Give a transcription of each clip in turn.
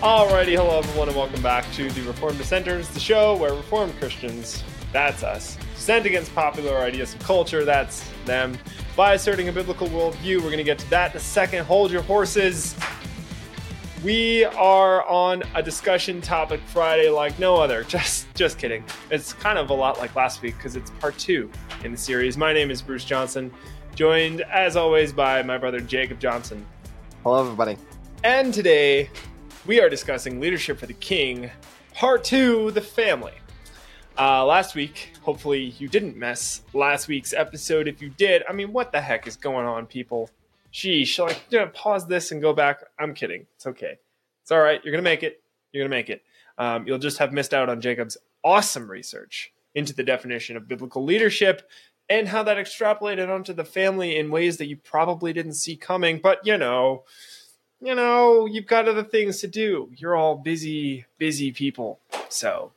Alrighty, hello everyone, and welcome back to the Reformed Dissenters, the show where Reformed Christians, that's us, dissent against popular ideas of culture, that's them. By asserting a biblical worldview, we're going to get to that in a second. Hold your horses. We are on a discussion topic Friday like no other. Just, just kidding. It's kind of a lot like last week because it's part two in the series. My name is Bruce Johnson, joined as always by my brother Jacob Johnson. Hello, everybody. And today we are discussing Leadership for the King, Part 2 The Family. Uh, last week, hopefully you didn't miss last week's episode. If you did, I mean, what the heck is going on, people? Sheesh, like, pause this and go back. I'm kidding. It's okay. It's all right. You're going to make it. You're going to make it. Um, you'll just have missed out on Jacob's awesome research into the definition of biblical leadership and how that extrapolated onto the family in ways that you probably didn't see coming. But, you know, you know, you've got other things to do. You're all busy, busy people. So,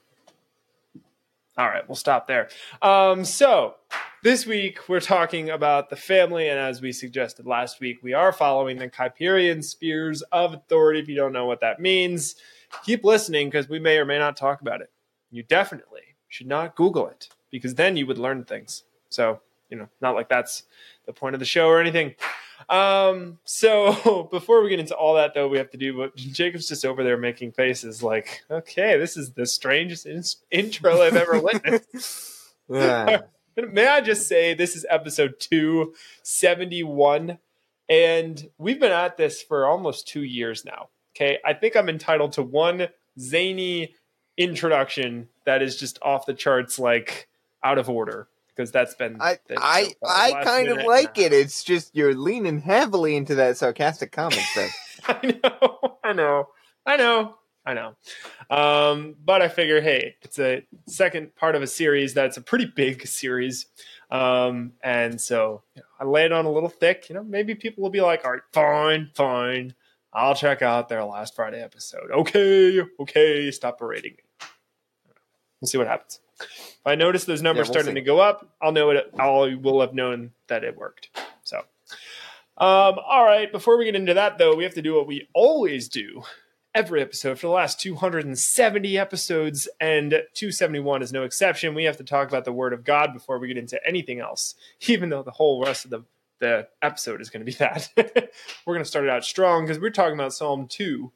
all right, we'll stop there. Um, so, this week we're talking about the family, and as we suggested last week, we are following the Kuyperian spheres of authority. If you don't know what that means, keep listening because we may or may not talk about it. You definitely should not Google it because then you would learn things. So, you know, not like that's the point of the show or anything. Um, so before we get into all that, though, we have to do what Jacob's just over there making faces like, okay, this is the strangest in- intro I've ever witnessed. May I just say, this is episode 271, and we've been at this for almost two years now. Okay, I think I'm entitled to one zany introduction that is just off the charts, like out of order because that's been I I, I kind of like it. It's just you're leaning heavily into that sarcastic comment stuff. I know, I know, I know, I know. Um, but I figure, hey, it's a second part of a series that's a pretty big series, um, and so you know, I lay it on a little thick. You know, maybe people will be like, all right, fine, fine. I'll check out their last Friday episode. Okay, okay, stop berating me. We'll see what happens. If I notice those numbers yeah, we'll starting see. to go up, I'll know it. I will have known that it worked. So, um, all right. Before we get into that, though, we have to do what we always do every episode for the last 270 episodes, and 271 is no exception. We have to talk about the Word of God before we get into anything else, even though the whole rest of the the episode is going to be that. we're going to start it out strong because we're talking about Psalm 2,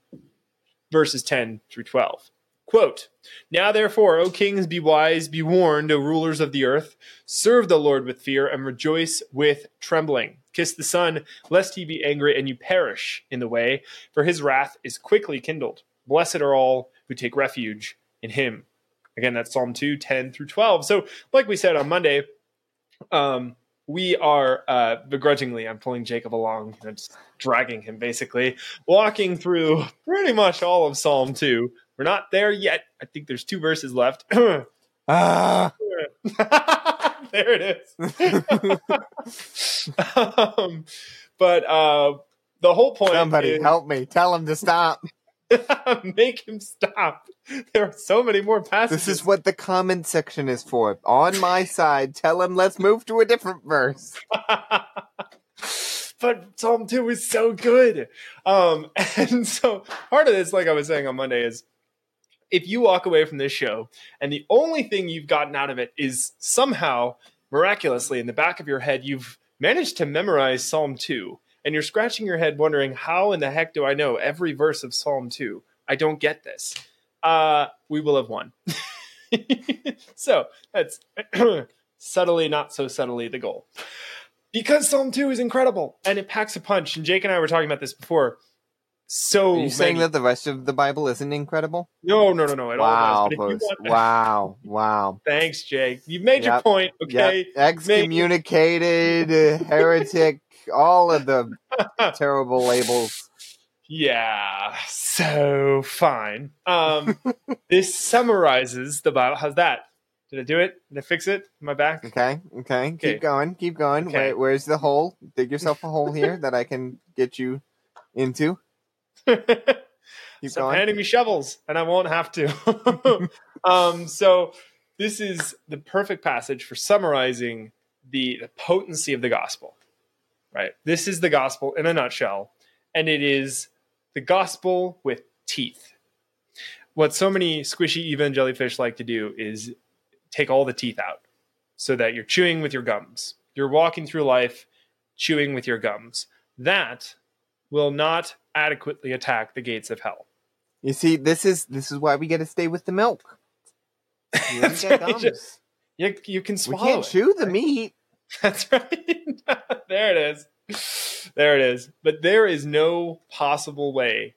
verses 10 through 12. Quote, Now therefore, O kings, be wise, be warned, O rulers of the earth. Serve the Lord with fear and rejoice with trembling. Kiss the Son, lest he be angry and you perish in the way, for his wrath is quickly kindled. Blessed are all who take refuge in him. Again, that's Psalm 2, 10 through 12. So, like we said on Monday, um, we are uh, begrudgingly, I'm pulling Jacob along, you know, just dragging him basically, walking through pretty much all of Psalm 2 we're not there yet. I think there's two verses left. ah. there it is. um, but uh, the whole point. Somebody is, help me! Tell him to stop. Make him stop. There are so many more passages. This is what the comment section is for. On my side, tell him let's move to a different verse. but Psalm 2 is so good. Um, and so part of this, like I was saying on Monday, is if you walk away from this show and the only thing you've gotten out of it is somehow miraculously in the back of your head you've managed to memorize Psalm 2 and you're scratching your head wondering how in the heck do I know every verse of Psalm 2? I don't get this. Uh, we will have won. so that's subtly, not so subtly, the goal. Because Psalm 2 is incredible and it packs a punch. And Jake and I were talking about this before so Are you saying that the rest of the Bible isn't incredible? No, no, no, no. It wow, want... wow, wow. Thanks, Jake. You've made yep, your point. Okay, yep. excommunicated, heretic, all of the terrible labels. Yeah. So fine. Um, this summarizes the Bible. How's that? Did I do it? Did I fix it? Am I back? Okay. Okay. okay. Keep going. Keep going. Okay. Wait, where's the hole? Dig yourself a hole here that I can get you into. Stop going. handing me shovels, and I won't have to. um, so this is the perfect passage for summarizing the, the potency of the gospel. Right. This is the gospel in a nutshell, and it is the gospel with teeth. what so many squishy even jellyfish like to do is take all the teeth out so that you're chewing with your gums. You're walking through life chewing with your gums. That will not adequately attack the gates of hell. You see, this is this is why we got to stay with the milk. You, Just, you, you can swallow. We can't it, chew the meat. That's right. there it is. There it is. But there is no possible way.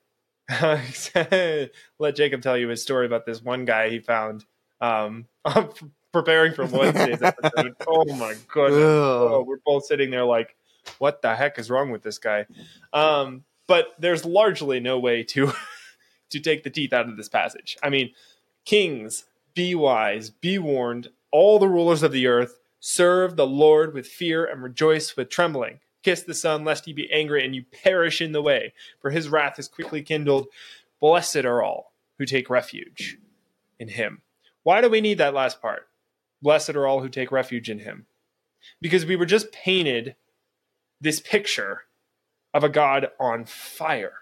Let Jacob tell you his story about this one guy he found um, preparing for Wednesday's episode. oh my goodness. Oh, we're both sitting there like, what the heck is wrong with this guy? Um, but there's largely no way to to take the teeth out of this passage. I mean, kings, be wise, be warned, all the rulers of the earth, serve the Lord with fear and rejoice with trembling. Kiss the Son, lest he be angry and you perish in the way, for his wrath is quickly kindled. Blessed are all who take refuge in him. Why do we need that last part? Blessed are all who take refuge in him. Because we were just painted this picture of a God on fire,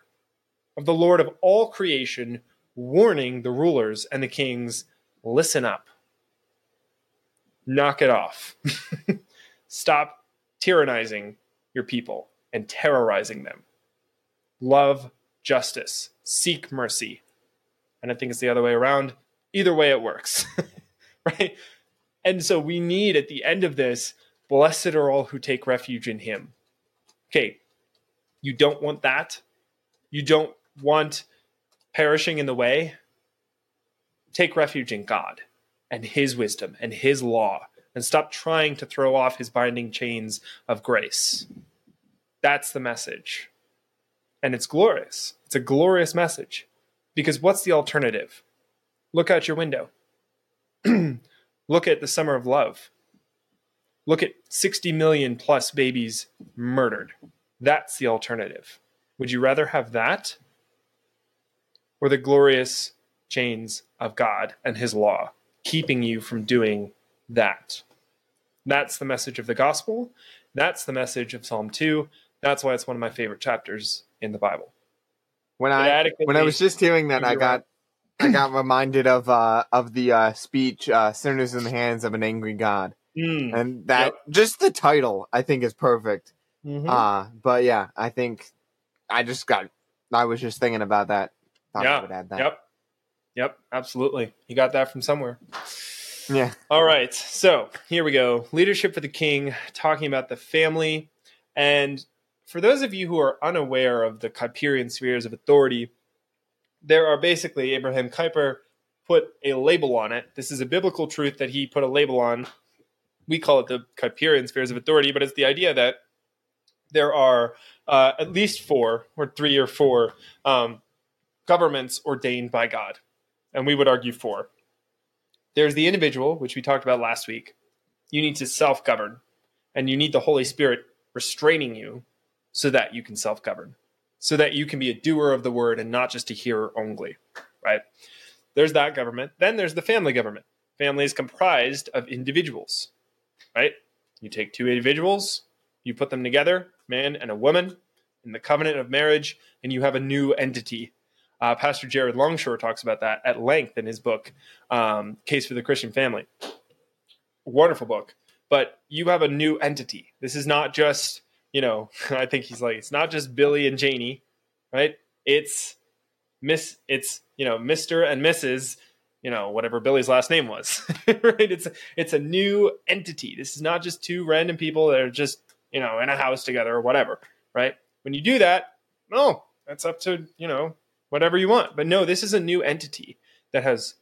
of the Lord of all creation warning the rulers and the kings listen up, knock it off, stop tyrannizing your people and terrorizing them. Love justice, seek mercy. And I think it's the other way around. Either way, it works, right? And so we need at the end of this, blessed are all who take refuge in him. Okay, you don't want that. You don't want perishing in the way. Take refuge in God and his wisdom and his law and stop trying to throw off his binding chains of grace. That's the message. And it's glorious. It's a glorious message. Because what's the alternative? Look out your window. Look at the summer of love. Look at 60 million plus babies murdered. That's the alternative. Would you rather have that or the glorious chains of God and his law keeping you from doing that? That's the message of the gospel. That's the message of Psalm 2. That's why it's one of my favorite chapters in the Bible. When I when I was just hearing that, I got I got reminded of uh, of the uh, speech uh, "Sinners in the Hands of an Angry God," mm, and that yep. just the title I think is perfect. Mm-hmm. Uh, but yeah, I think I just got I was just thinking about that. Thought yeah. I would add that. Yep. Yep. Absolutely. You got that from somewhere. Yeah. All right. So here we go. Leadership for the king, talking about the family. And for those of you who are unaware of the Kuyperian spheres of authority, there are basically Abraham Kuyper put a label on it. This is a biblical truth that he put a label on. We call it the Kuyperian spheres of authority, but it's the idea that there are uh, at least four or three or four um, governments ordained by God. And we would argue four. There's the individual, which we talked about last week. You need to self govern, and you need the Holy Spirit restraining you so that you can self govern so that you can be a doer of the word and not just a hearer only, right? There's that government. Then there's the family government. Family is comprised of individuals, right? You take two individuals, you put them together, man and a woman, in the covenant of marriage, and you have a new entity. Uh, Pastor Jared Longshore talks about that at length in his book, um, Case for the Christian Family. Wonderful book. But you have a new entity. This is not just you know, I think he's like, it's not just Billy and Janie, right? It's Miss, it's, you know, Mr. and Mrs., you know, whatever Billy's last name was, right? It's, it's a new entity. This is not just two random people that are just, you know, in a house together or whatever, right? When you do that, no, that's up to, you know, whatever you want. But no, this is a new entity that has,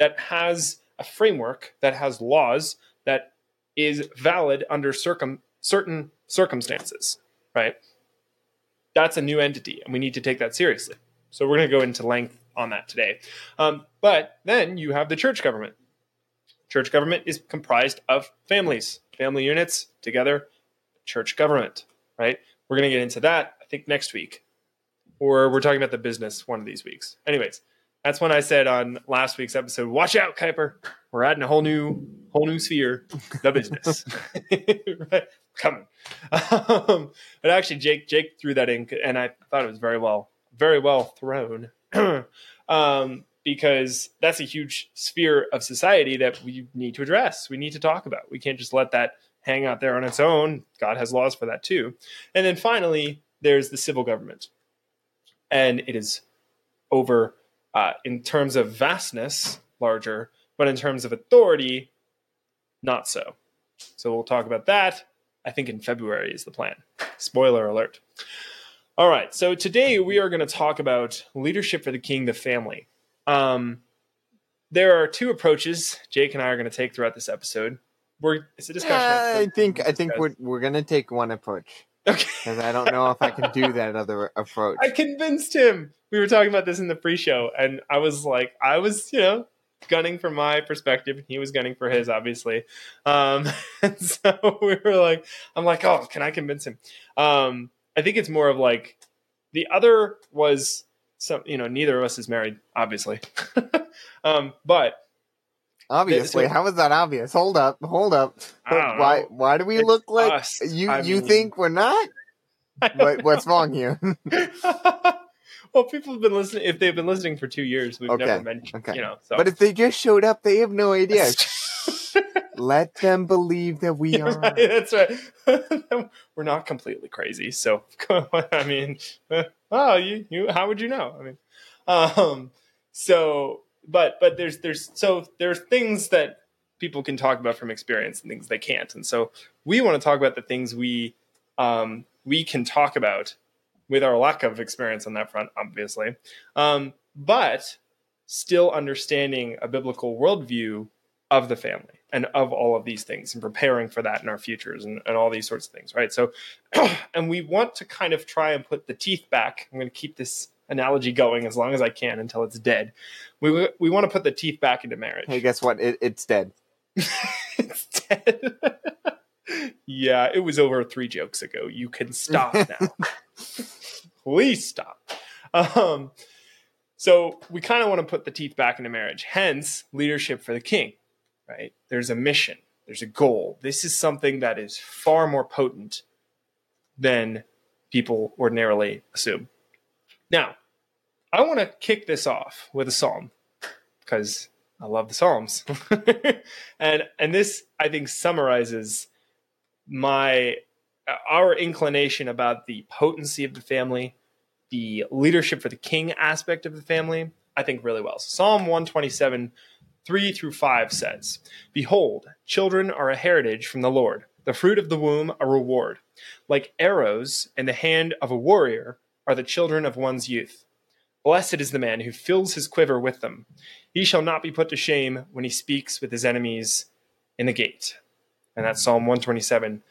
that has a framework, that has laws, that is valid under circum, certain circumstances, right? That's a new entity, and we need to take that seriously. So we're going to go into length on that today. Um, but then you have the church government. Church government is comprised of families, family units together, church government, right? We're going to get into that, I think, next week. Or we're talking about the business one of these weeks. Anyways, that's when I said on last week's episode, watch out, Kuyper. We're adding a whole new whole new sphere, the business. right? Coming. Um, but actually Jake Jake threw that in and I thought it was very well, very well thrown. um, because that's a huge sphere of society that we need to address. We need to talk about. We can't just let that hang out there on its own. God has laws for that too. And then finally, there's the civil government. And it is over, uh, in terms of vastness, larger, but in terms of authority, not so. So we'll talk about that. I think in February is the plan. Spoiler alert. All right, so today we are going to talk about leadership for the king, the family. Um, there are two approaches Jake and I are going to take throughout this episode. We're it's a discussion. I think I think we're we're going to take one approach. Okay. Because I don't know if I can do that other approach. I convinced him. We were talking about this in the pre-show, and I was like, I was, you know, gunning for my perspective. And he was gunning for his, obviously. Um, and so we were like, I'm like, oh, can I convince him? Um, I think it's more of like the other was some, you know, neither of us is married, obviously. um, but obviously, so, how is that obvious? Hold up, hold up. Why? Know. Why do we it's look like us. you? I you mean, think we're not? What, what's wrong here? well, people have been listening. If they've been listening for two years, we've okay. never mentioned. Okay. You know, so. but if they just showed up, they have no idea. Let them believe that we are. Right, that's right. We're not completely crazy. So, I mean, oh, you, you, how would you know? I mean, um, so, but, but there's, there's, so there's things that people can talk about from experience and things they can't. And so we want to talk about the things we, um, we can talk about with our lack of experience on that front, obviously. Um, but still understanding a biblical worldview of the family and of all of these things and preparing for that in our futures and, and all these sorts of things, right? So, and we want to kind of try and put the teeth back. I'm going to keep this analogy going as long as I can until it's dead. We we want to put the teeth back into marriage. Hey, guess what? It, it's dead. it's dead. yeah, it was over three jokes ago. You can stop now. Please stop. Um, so we kind of want to put the teeth back into marriage. Hence, leadership for the king right? There's a mission, there's a goal. This is something that is far more potent than people ordinarily assume. Now, I want to kick this off with a psalm because I love the Psalms. and and this I think summarizes my uh, our inclination about the potency of the family, the leadership for the king aspect of the family, I think really well. So Psalm 127 3 through 5 says, Behold, children are a heritage from the Lord, the fruit of the womb a reward. Like arrows in the hand of a warrior are the children of one's youth. Blessed is the man who fills his quiver with them. He shall not be put to shame when he speaks with his enemies in the gate. And that's Psalm 127,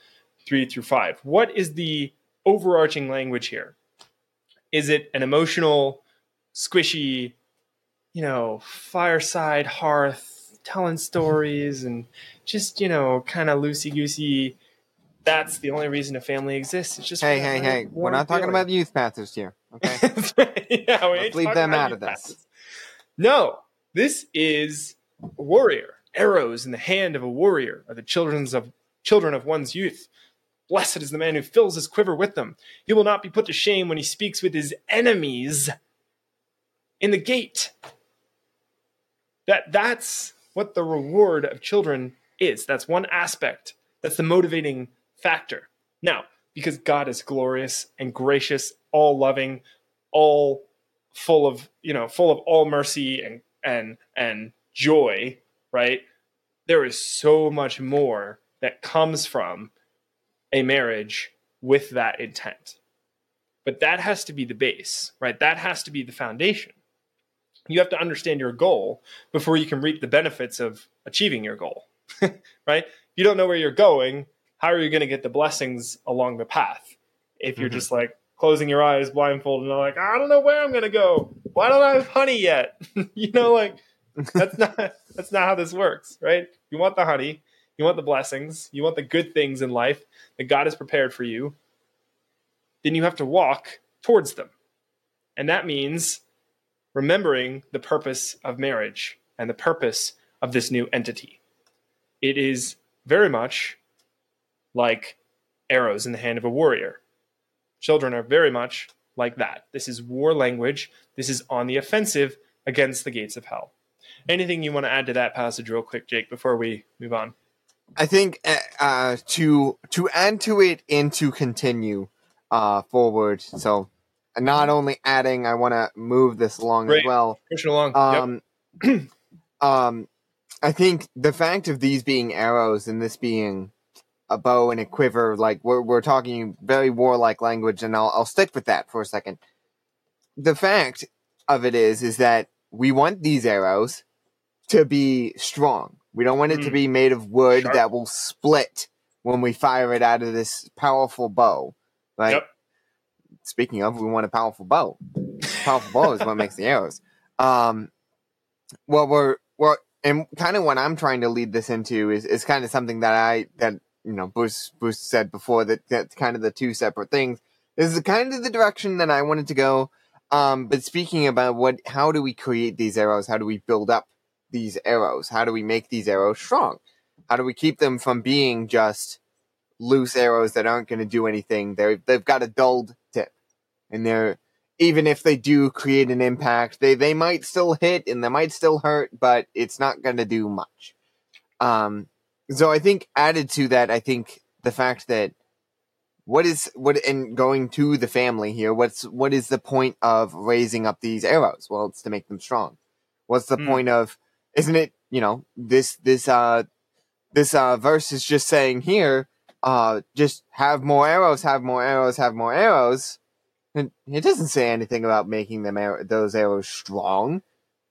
3 through 5. What is the overarching language here? Is it an emotional, squishy, you know, fireside hearth, telling stories, and just you know, kind of loosey goosey. That's the only reason a family exists. It's just hey, hey, hey. We're not talking about youth pastors here. Okay, yeah, we Let's leave them out of this. No, this is a warrior. Arrows in the hand of a warrior are the children's of children of one's youth. Blessed is the man who fills his quiver with them. He will not be put to shame when he speaks with his enemies in the gate. That that's what the reward of children is. That's one aspect. That's the motivating factor. Now, because God is glorious and gracious, all loving, all full of, you know, full of all mercy and and and joy, right? There is so much more that comes from a marriage with that intent. But that has to be the base, right? That has to be the foundation you have to understand your goal before you can reap the benefits of achieving your goal, right? If you don't know where you're going, how are you going to get the blessings along the path? If you're mm-hmm. just like closing your eyes blindfolded and like, I don't know where I'm going to go. Why don't I have honey yet? you know, like that's not that's not how this works, right? You want the honey, you want the blessings, you want the good things in life that God has prepared for you. Then you have to walk towards them. And that means remembering the purpose of marriage and the purpose of this new entity. It is very much like arrows in the hand of a warrior. Children are very much like that. This is war language. This is on the offensive against the gates of hell. Anything you want to add to that passage, real quick, Jake, before we move on? I think uh, uh to to add to it and to continue uh, forward. So not only adding, I want to move this along as well. Push it along. Um, yep. um, I think the fact of these being arrows and this being a bow and a quiver, like we're we're talking very warlike language, and I'll I'll stick with that for a second. The fact of it is, is that we want these arrows to be strong. We don't want it mm. to be made of wood that will split when we fire it out of this powerful bow. Right? Yep. Speaking of, we want a powerful bow. Powerful bow is what makes the arrows. Um, what we're what and kind of what I'm trying to lead this into is is kind of something that I that you know Bruce Bruce said before that that's kind of the two separate things. This is kind of the direction that I wanted to go. Um, but speaking about what, how do we create these arrows? How do we build up these arrows? How do we make these arrows strong? How do we keep them from being just loose arrows that aren't going to do anything? They they've got a dulled tip, and they're even if they do create an impact, they they might still hit and they might still hurt, but it's not going to do much. Um, so I think added to that, I think the fact that what is what and going to the family here, what's what is the point of raising up these arrows? Well, it's to make them strong. What's the mm. point of isn't it, you know, this this uh this uh verse is just saying here, uh just have more arrows, have more arrows, have more arrows. And it doesn't say anything about making them arrow, those arrows strong.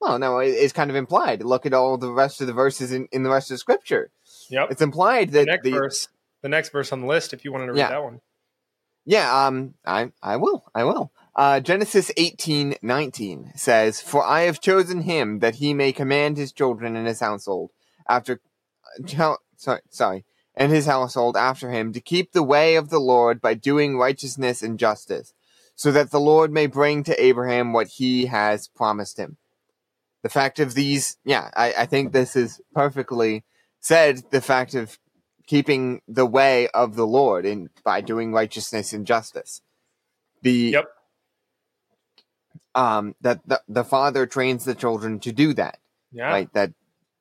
Well, no, it, it's kind of implied. Look at all the rest of the verses in, in the rest of the scripture. Yep. It's implied that the next the, verse the next verse on the list if you wanted to read yeah. that one. Yeah, um I I will. I will. Uh, Genesis eighteen nineteen says, For I have chosen him that he may command his children and his household after, uh, sorry, sorry, and his household after him to keep the way of the Lord by doing righteousness and justice, so that the Lord may bring to Abraham what he has promised him. The fact of these, yeah, I, I think this is perfectly said. The fact of keeping the way of the Lord and by doing righteousness and justice. The yep um, that the, the father trains the children to do that. Yeah. Right. That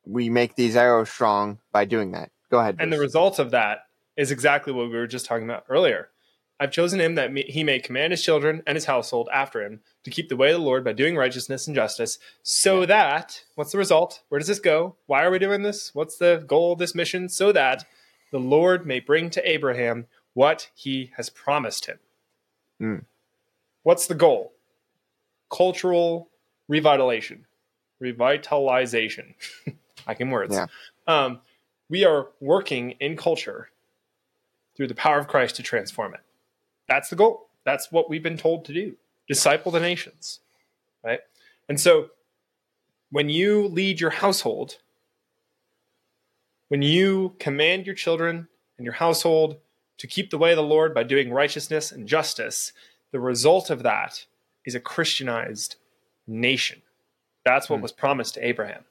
we make these arrows strong by doing that. Go ahead. And the result of that is exactly what we were just talking about earlier. I've chosen him that he may command his children and his household after him to keep the way of the Lord by doing righteousness and justice, so yeah. that, what's the result? Where does this go? Why are we doing this? What's the goal of this mission? So that the Lord may bring to Abraham what he has promised him. Mm. What's the goal? cultural revitalization, revitalization. I can words. Yeah. Um, we are working in culture through the power of Christ to transform it. That's the goal. That's what we've been told to do. Disciple the nations, right? And so, when you lead your household, when you command your children and your household to keep the way of the Lord by doing righteousness and justice, the result of that is a Christianized nation. That's what mm. was promised to Abraham.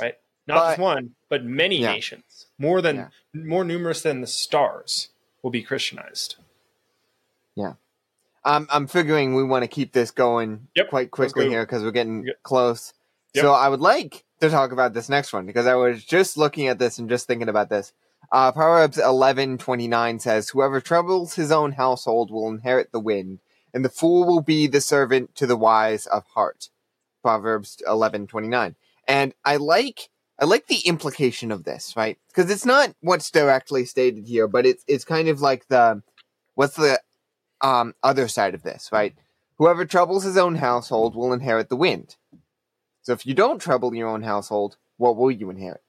Right? Not but, just one, but many yeah. nations. More than yeah. more numerous than the stars will be Christianized. Yeah. I'm I'm figuring we want to keep this going yep. quite quickly here because we're getting yep. close. Yep. So I would like to talk about this next one because I was just looking at this and just thinking about this. Uh, Proverbs eleven twenty nine says, "Whoever troubles his own household will inherit the wind, and the fool will be the servant to the wise of heart. Proverbs eleven twenty nine. And I like I like the implication of this, right? Because it's not what's directly stated here, but it's it's kind of like the what's the um, other side of this, right? Whoever troubles his own household will inherit the wind. So if you don't trouble your own household, what will you inherit?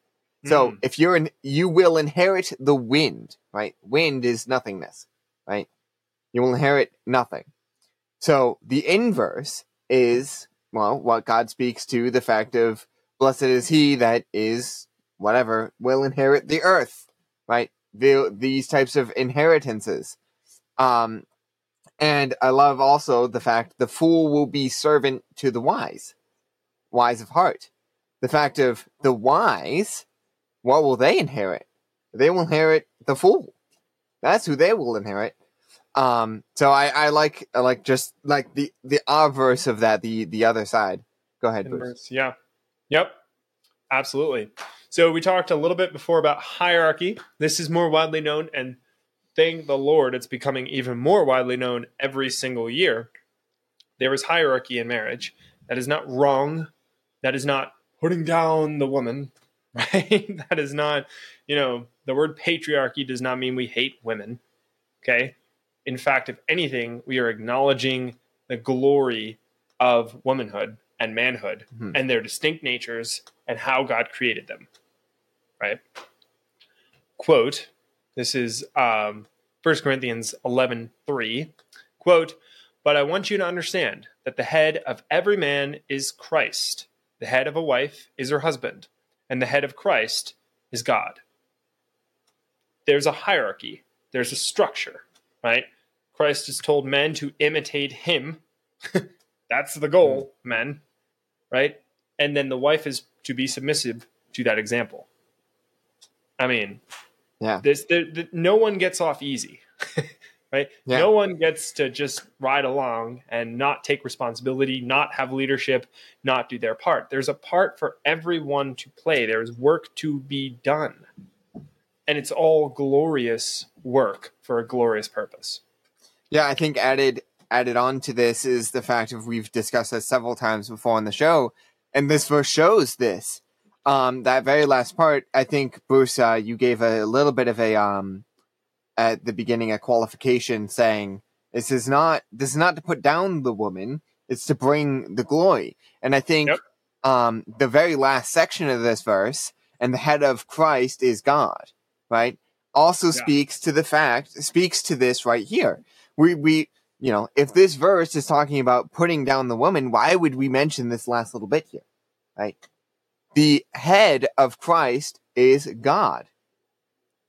So mm. if you're in, you will inherit the wind, right? Wind is nothingness, right? You will inherit nothing. So the inverse is, well, what God speaks to the fact of blessed is he that is whatever will inherit the earth, right? The, these types of inheritances. Um, and I love also the fact the fool will be servant to the wise, wise of heart. The fact of the wise, what will they inherit? They will inherit the fool. That's who they will inherit. Um, so I, I like I like just like the the obverse of that, the the other side, Go ahead, Bruce. Yeah. Yep. Absolutely. So we talked a little bit before about hierarchy. This is more widely known, and thank the Lord, it's becoming even more widely known every single year. There is hierarchy in marriage. That is not wrong. That is not putting down the woman, right? that is not, you know, the word patriarchy does not mean we hate women. Okay. In fact, if anything, we are acknowledging the glory of womanhood and manhood mm-hmm. and their distinct natures and how God created them. Right? Quote, this is um, 1 Corinthians 11 3. Quote, but I want you to understand that the head of every man is Christ. The head of a wife is her husband, and the head of Christ is God. There's a hierarchy, there's a structure, right? Christ has told men to imitate him. That's the goal, men, right? And then the wife is to be submissive to that example. I mean, yeah, this there, the, no one gets off easy, right? Yeah. No one gets to just ride along and not take responsibility, not have leadership, not do their part. There's a part for everyone to play. There is work to be done, and it's all glorious work for a glorious purpose. Yeah, I think added added on to this is the fact of we've discussed this several times before on the show, and this verse shows this. Um, that very last part, I think Bruce, uh, you gave a little bit of a um, at the beginning a qualification saying this is not this is not to put down the woman, it's to bring the glory. And I think yep. um, the very last section of this verse, and the head of Christ is God, right? Also yeah. speaks to the fact speaks to this right here. We we you know, if this verse is talking about putting down the woman, why would we mention this last little bit here? Right? The head of Christ is God.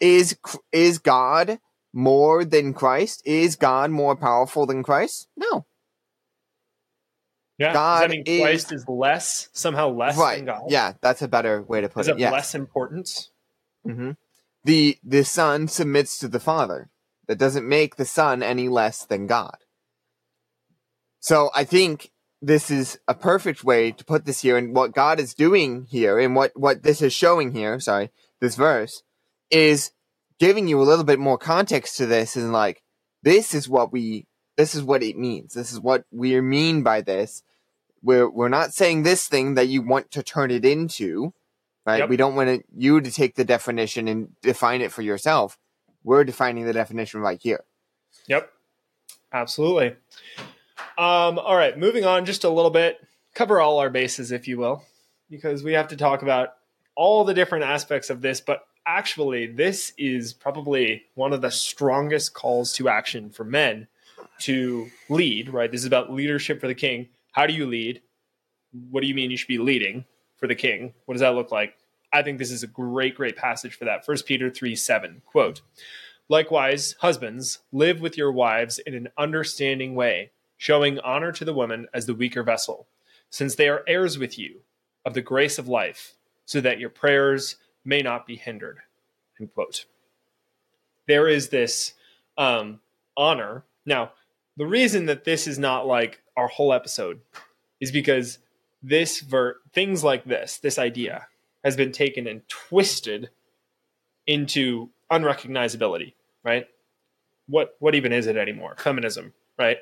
Is is God more than Christ? Is God more powerful than Christ? No. Yeah, God does that mean Christ is, is less somehow less right. than God? Yeah, that's a better way to put is it. Less importance. Mm-hmm. The the Son submits to the Father. That doesn't make the Son any less than God. So I think this is a perfect way to put this here and what God is doing here and what, what this is showing here, sorry, this verse is giving you a little bit more context to this and like, this is what we, this is what it means. This is what we mean by this. We're, we're not saying this thing that you want to turn it into, right? Yep. We don't want it, you to take the definition and define it for yourself. We're defining the definition right here. Yep. Absolutely. Um, all right, moving on just a little bit, cover all our bases, if you will, because we have to talk about all the different aspects of this. But actually, this is probably one of the strongest calls to action for men to lead, right? This is about leadership for the king. How do you lead? What do you mean you should be leading for the king? What does that look like? I think this is a great, great passage for that. First Peter 3 7, quote, Likewise, husbands, live with your wives in an understanding way showing honor to the woman as the weaker vessel, since they are heirs with you of the grace of life, so that your prayers may not be hindered. End quote. There is this um, honor. Now, the reason that this is not like our whole episode is because this ver- things like this, this idea, has been taken and twisted into unrecognizability, right? What what even is it anymore? Feminism, right?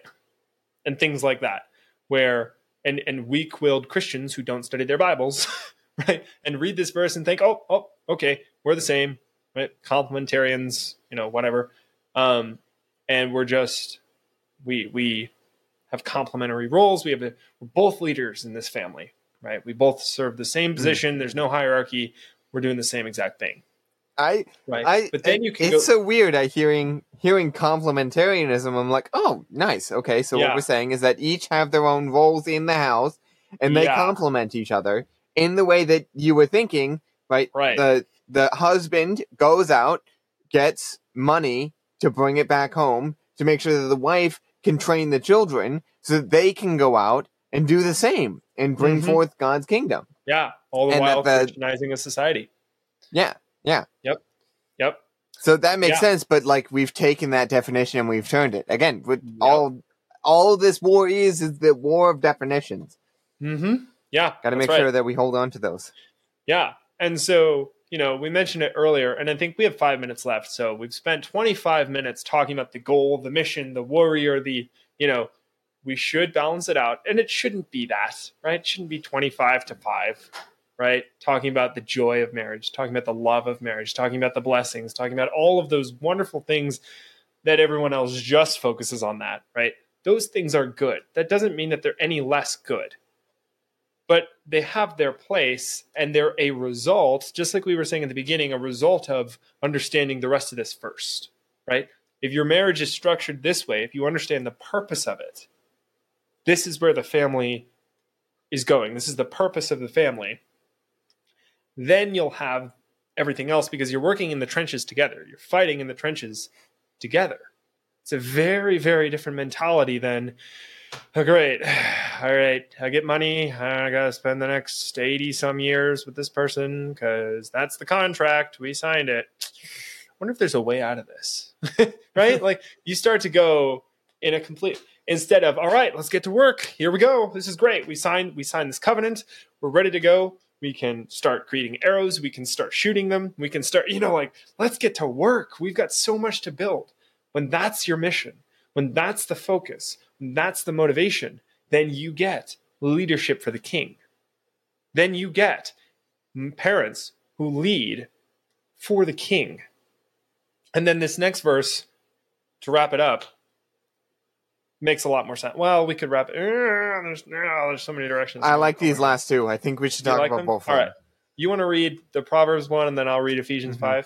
And things like that, where and and weak-willed Christians who don't study their Bibles, right, and read this verse and think, oh, oh, okay, we're the same, right? Complementarians, you know, whatever, um, and we're just we we have complementary roles. We have a, we're both leaders in this family, right? We both serve the same hmm. position. Mm. There's no hierarchy. We're doing the same exact thing. I, right. I, but then you can. It's go, so weird. I hearing hearing complementarianism. I'm like, oh, nice. Okay, so yeah. what we're saying is that each have their own roles in the house, and they yeah. complement each other in the way that you were thinking. Right. Right. The the husband goes out, gets money to bring it back home to make sure that the wife can train the children so that they can go out and do the same and bring mm-hmm. forth God's kingdom. Yeah, all the and while the, Christianizing a society. Yeah, yeah. Yep. Yep. So that makes yeah. sense, but like we've taken that definition and we've turned it again. With yep. all, all this war is is the war of definitions. Mm-hmm. Yeah. Got to make right. sure that we hold on to those. Yeah. And so, you know, we mentioned it earlier, and I think we have five minutes left. So we've spent 25 minutes talking about the goal, the mission, the warrior, the, you know, we should balance it out. And it shouldn't be that, right? It shouldn't be 25 to 5, right? Talking about the joy of marriage, talking about the love of marriage, talking about the blessings, talking about all of those wonderful things that everyone else just focuses on that, right? Those things are good. That doesn't mean that they're any less good. But they have their place and they're a result, just like we were saying at the beginning, a result of understanding the rest of this first, right? If your marriage is structured this way, if you understand the purpose of it, this is where the family is going. This is the purpose of the family. Then you'll have everything else because you're working in the trenches together. You're fighting in the trenches together. It's a very, very different mentality than, oh, great, all right, I get money. I got to spend the next 80 some years with this person because that's the contract. We signed it. I wonder if there's a way out of this, right? like you start to go in a complete, instead of, all right, let's get to work. Here we go. This is great. We signed, we signed this covenant. We're ready to go. We can start creating arrows. We can start shooting them. We can start, you know, like, let's get to work. We've got so much to build when that's your mission, when that's the focus, when that's the motivation, then you get leadership for the king. Then you get parents who lead for the king. And then this next verse, to wrap it up, makes a lot more sense. Well, we could wrap it. There's, there's so many directions. I like these last two. I think we should talk like about them? both. All right. You want to read the Proverbs one, and then I'll read Ephesians mm-hmm.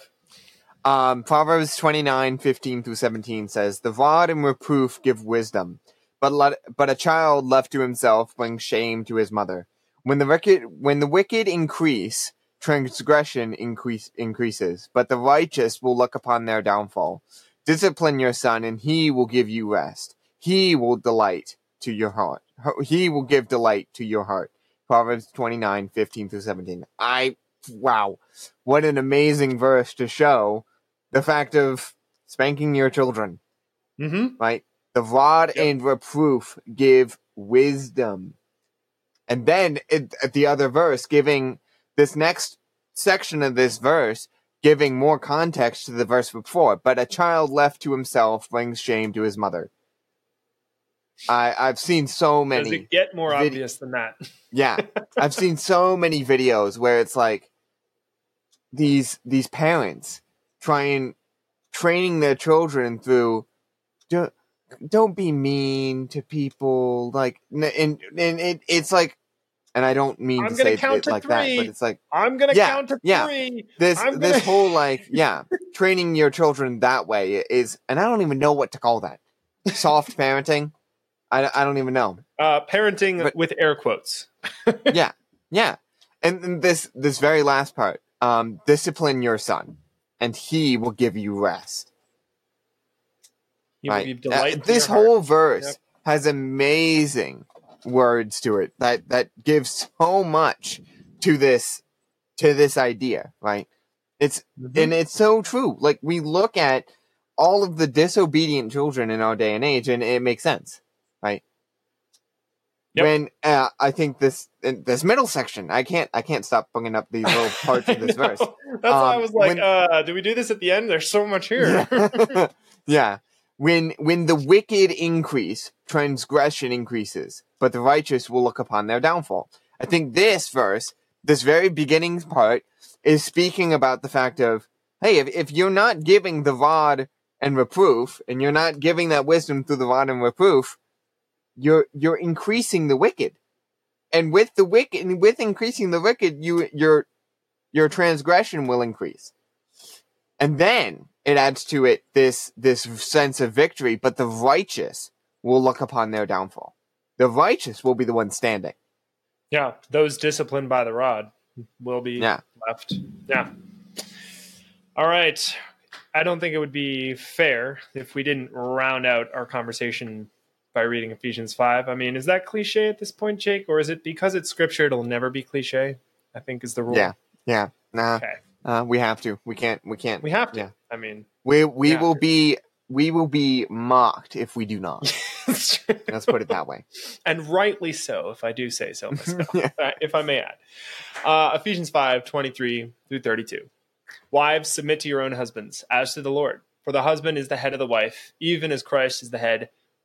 5? Um, Proverbs 29, 15 through 17 says, The rod and reproof give wisdom, but, let, but a child left to himself brings shame to his mother. When the wicked, when the wicked increase, transgression increase, increases, but the righteous will look upon their downfall. Discipline your son, and he will give you rest. He will delight to your heart. He will give delight to your heart. Proverbs 29, 15 through 17. I, wow, what an amazing verse to show the fact of spanking your children. Mm-hmm. Right? The rod yep. and reproof give wisdom. And then it, at the other verse, giving this next section of this verse, giving more context to the verse before. But a child left to himself brings shame to his mother. I, I've seen so many. Does it get more vid- obvious than that? yeah, I've seen so many videos where it's like these these parents trying training their children through don't don't be mean to people like and and it, it's like and I don't mean I'm to say it to like three. that, but it's like I'm gonna yeah, count to yeah. three. This gonna... this whole like yeah, training your children that way is, and I don't even know what to call that. Soft parenting. I, I don't even know. Uh, parenting but, with air quotes. yeah, yeah, and, and this this very last part. Um, discipline your son and he will give you rest. right? Uh, this whole verse yep. has amazing words to it that that gives so much to this to this idea, right? It's mm-hmm. and it's so true. Like we look at all of the disobedient children in our day and age, and it makes sense? Yep. When uh, I think this this middle section, I can't I can't stop bringing up these little parts of this verse. That's um, why I um, was like, when, uh, do we do this at the end? There's so much here. Yeah. yeah. When when the wicked increase, transgression increases, but the righteous will look upon their downfall. I think this verse, this very beginning part, is speaking about the fact of, hey, if, if you're not giving the rod and reproof, and you're not giving that wisdom through the rod and reproof, you're you're increasing the wicked, and with the wicked, with increasing the wicked, you your your transgression will increase, and then it adds to it this this sense of victory. But the righteous will look upon their downfall. The righteous will be the one standing. Yeah, those disciplined by the rod will be yeah. left. Yeah. All right. I don't think it would be fair if we didn't round out our conversation by reading Ephesians 5. I mean, is that cliche at this point, Jake? Or is it because it's scripture, it'll never be cliche? I think is the rule. Yeah. Yeah. Nah. Okay. Uh, we have to. We can't. We can't. We have to. Yeah. I mean, we we will be we will be mocked if we do not. Let's put it that way. And rightly so, if I do say so myself, yeah. if I may add. Uh, Ephesians 5 23 through 32. Wives, submit to your own husbands, as to the Lord. For the husband is the head of the wife, even as Christ is the head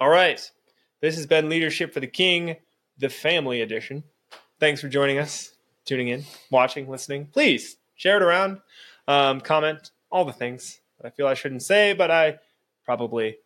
All right. This has been Leadership for the King, the family edition. Thanks for joining us tuning in, watching, listening. Please share it around, um, comment, all the things that I feel I shouldn't say, but I probably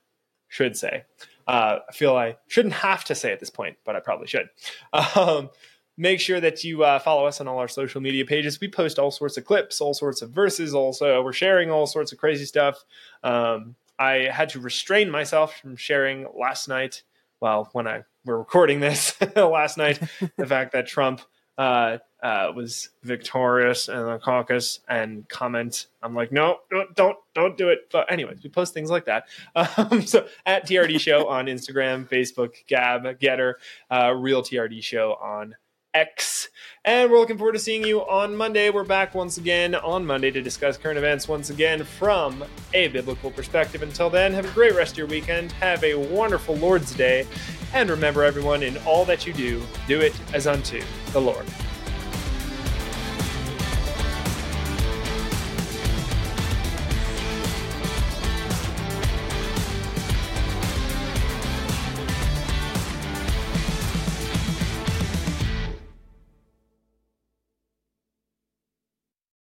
should say. Uh, I feel I shouldn't have to say at this point, but I probably should. Um, make sure that you uh, follow us on all our social media pages. We post all sorts of clips, all sorts of verses. Also, we're sharing all sorts of crazy stuff. Um, I had to restrain myself from sharing last night. Well, when I were recording this last night, the fact that Trump uh, uh, was victorious in the caucus and comment. I'm like, no, don't, don't do it. But anyways, we post things like that. Um, so at TRD Show on Instagram, Facebook, Gab, Gettr, uh, Real TRD Show on X. And we're looking forward to seeing you on Monday. We're back once again on Monday to discuss current events once again from a biblical perspective. Until then, have a great rest of your weekend. Have a wonderful Lord's Day. And remember, everyone, in all that you do, do it as unto the Lord.